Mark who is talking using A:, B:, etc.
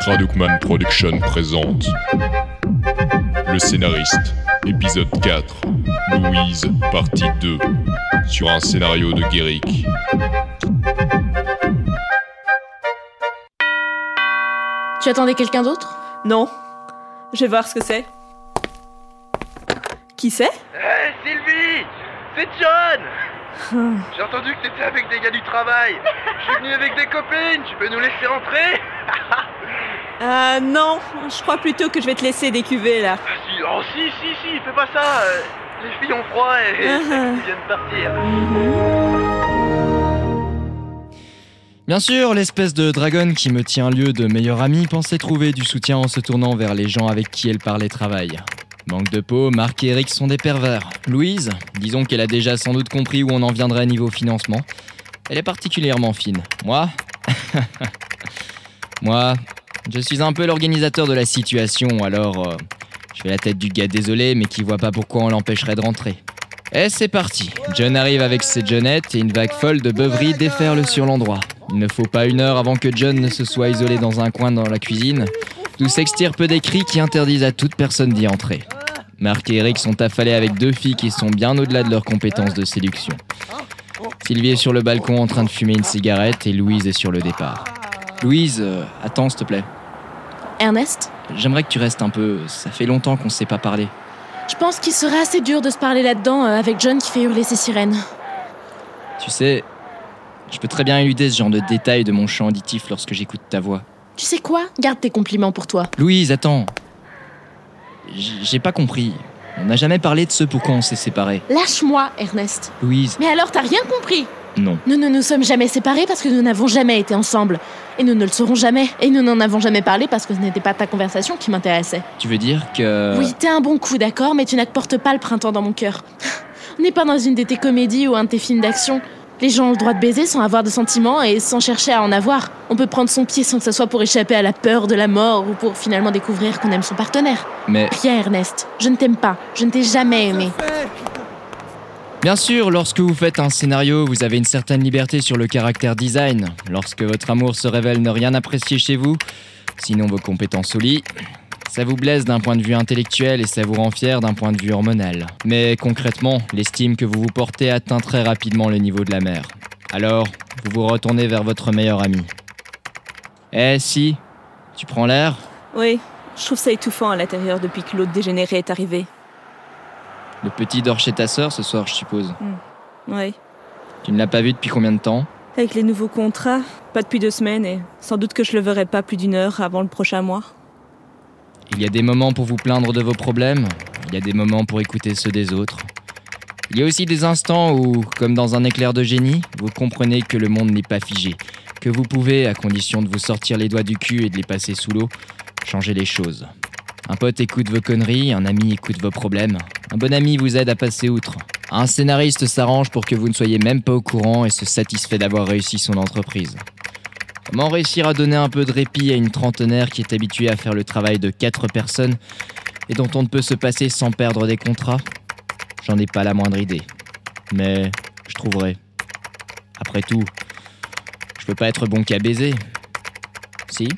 A: Traduckman Production présente Le scénariste, épisode 4, Louise, partie 2, sur un scénario de Guéric.
B: Tu attendais quelqu'un d'autre?
C: Non. Je vais voir ce que c'est. Qui c'est?
D: Hé Sylvie C'est John J'ai entendu que t'étais avec des gars du travail. Je suis venu avec des copines, tu peux nous laisser entrer?
C: Euh, non. Je crois plutôt que je vais te laisser décuver là.
D: Ah, si, Oh si, si, si, fais pas ça euh, Les filles ont froid et, et
C: Uh-huh.
D: ils viennent partir.
E: Bien sûr, l'espèce de dragonne qui me tient lieu de meilleure amie pensait trouver du soutien en se tournant vers les gens avec qui elle parlait travail. Manque de peau, Marc et Eric sont des pervers. Louise, disons qu'elle a déjà sans doute compris où on en viendrait niveau financement. Elle est particulièrement fine. Moi? Moi, je suis un peu l'organisateur de la situation, alors euh, je fais la tête du gars désolé, mais qui voit pas pourquoi on l'empêcherait de rentrer. Et c'est parti. John arrive avec ses Johnettes et une vague folle de beuverie déferle sur l'endroit. Il ne faut pas une heure avant que John ne se soit isolé dans un coin dans la cuisine, d'où s'extirpent des cris qui interdisent à toute personne d'y entrer. Marc et Eric sont affalés avec deux filles qui sont bien au-delà de leurs compétences de séduction. Sylvie est sur le balcon en train de fumer une cigarette et Louise est sur le départ. Louise, euh, attends s'il te plaît.
B: Ernest?
E: J'aimerais que tu restes un peu, ça fait longtemps qu'on ne s'est pas parlé.
B: Je pense qu'il serait assez dur de se parler là-dedans euh, avec John qui fait hurler ses sirènes.
E: Tu sais, je peux très bien éluder ce genre de détails de mon chant auditif lorsque j'écoute ta voix.
B: Tu sais quoi? Garde tes compliments pour toi.
E: Louise, attends. J'ai pas compris. On n'a jamais parlé de ce pourquoi on s'est séparés.
B: Lâche-moi, Ernest.
E: Louise,
B: Mais alors, t'as rien compris?
E: Non.
B: Nous ne nous sommes jamais séparés parce que nous n'avons jamais été ensemble. Et nous ne le serons jamais. Et nous n'en avons jamais parlé parce que ce n'était pas ta conversation qui m'intéressait.
E: Tu veux dire que...
B: Oui, t'es un bon coup, d'accord, mais tu n'apportes pas le printemps dans mon cœur. On n'est pas dans une de tes comédies ou un de tes films d'action. Les gens ont le droit de baiser sans avoir de sentiments et sans chercher à en avoir. On peut prendre son pied sans que ça soit pour échapper à la peur de la mort ou pour finalement découvrir qu'on aime son partenaire.
E: Mais
B: Rien, Ernest. Je ne t'aime pas. Je ne t'ai jamais aimé.
E: Bien sûr, lorsque vous faites un scénario, vous avez une certaine liberté sur le caractère design. Lorsque votre amour se révèle ne rien apprécier chez vous, sinon vos compétences au lit, ça vous blesse d'un point de vue intellectuel et ça vous rend fier d'un point de vue hormonal. Mais concrètement, l'estime que vous vous portez atteint très rapidement le niveau de la mer. Alors, vous vous retournez vers votre meilleur ami. Eh si, tu prends l'air?
C: Oui. Je trouve ça étouffant à l'intérieur depuis que l'autre dégénéré est arrivé.
E: Le petit dort chez ta sœur ce soir, je suppose.
C: Oui.
E: Tu ne l'as pas vu depuis combien de temps?
C: Avec les nouveaux contrats, pas depuis deux semaines et sans doute que je le verrai pas plus d'une heure avant le prochain mois.
E: Il y a des moments pour vous plaindre de vos problèmes, il y a des moments pour écouter ceux des autres. Il y a aussi des instants où, comme dans un éclair de génie, vous comprenez que le monde n'est pas figé, que vous pouvez, à condition de vous sortir les doigts du cul et de les passer sous l'eau, changer les choses. Un pote écoute vos conneries, un ami écoute vos problèmes, un bon ami vous aide à passer outre. Un scénariste s'arrange pour que vous ne soyez même pas au courant et se satisfait d'avoir réussi son entreprise. Comment réussir à donner un peu de répit à une trentenaire qui est habituée à faire le travail de quatre personnes et dont on ne peut se passer sans perdre des contrats? J'en ai pas la moindre idée. Mais je trouverai. Après tout, je peux pas être bon qu'à baiser. Si?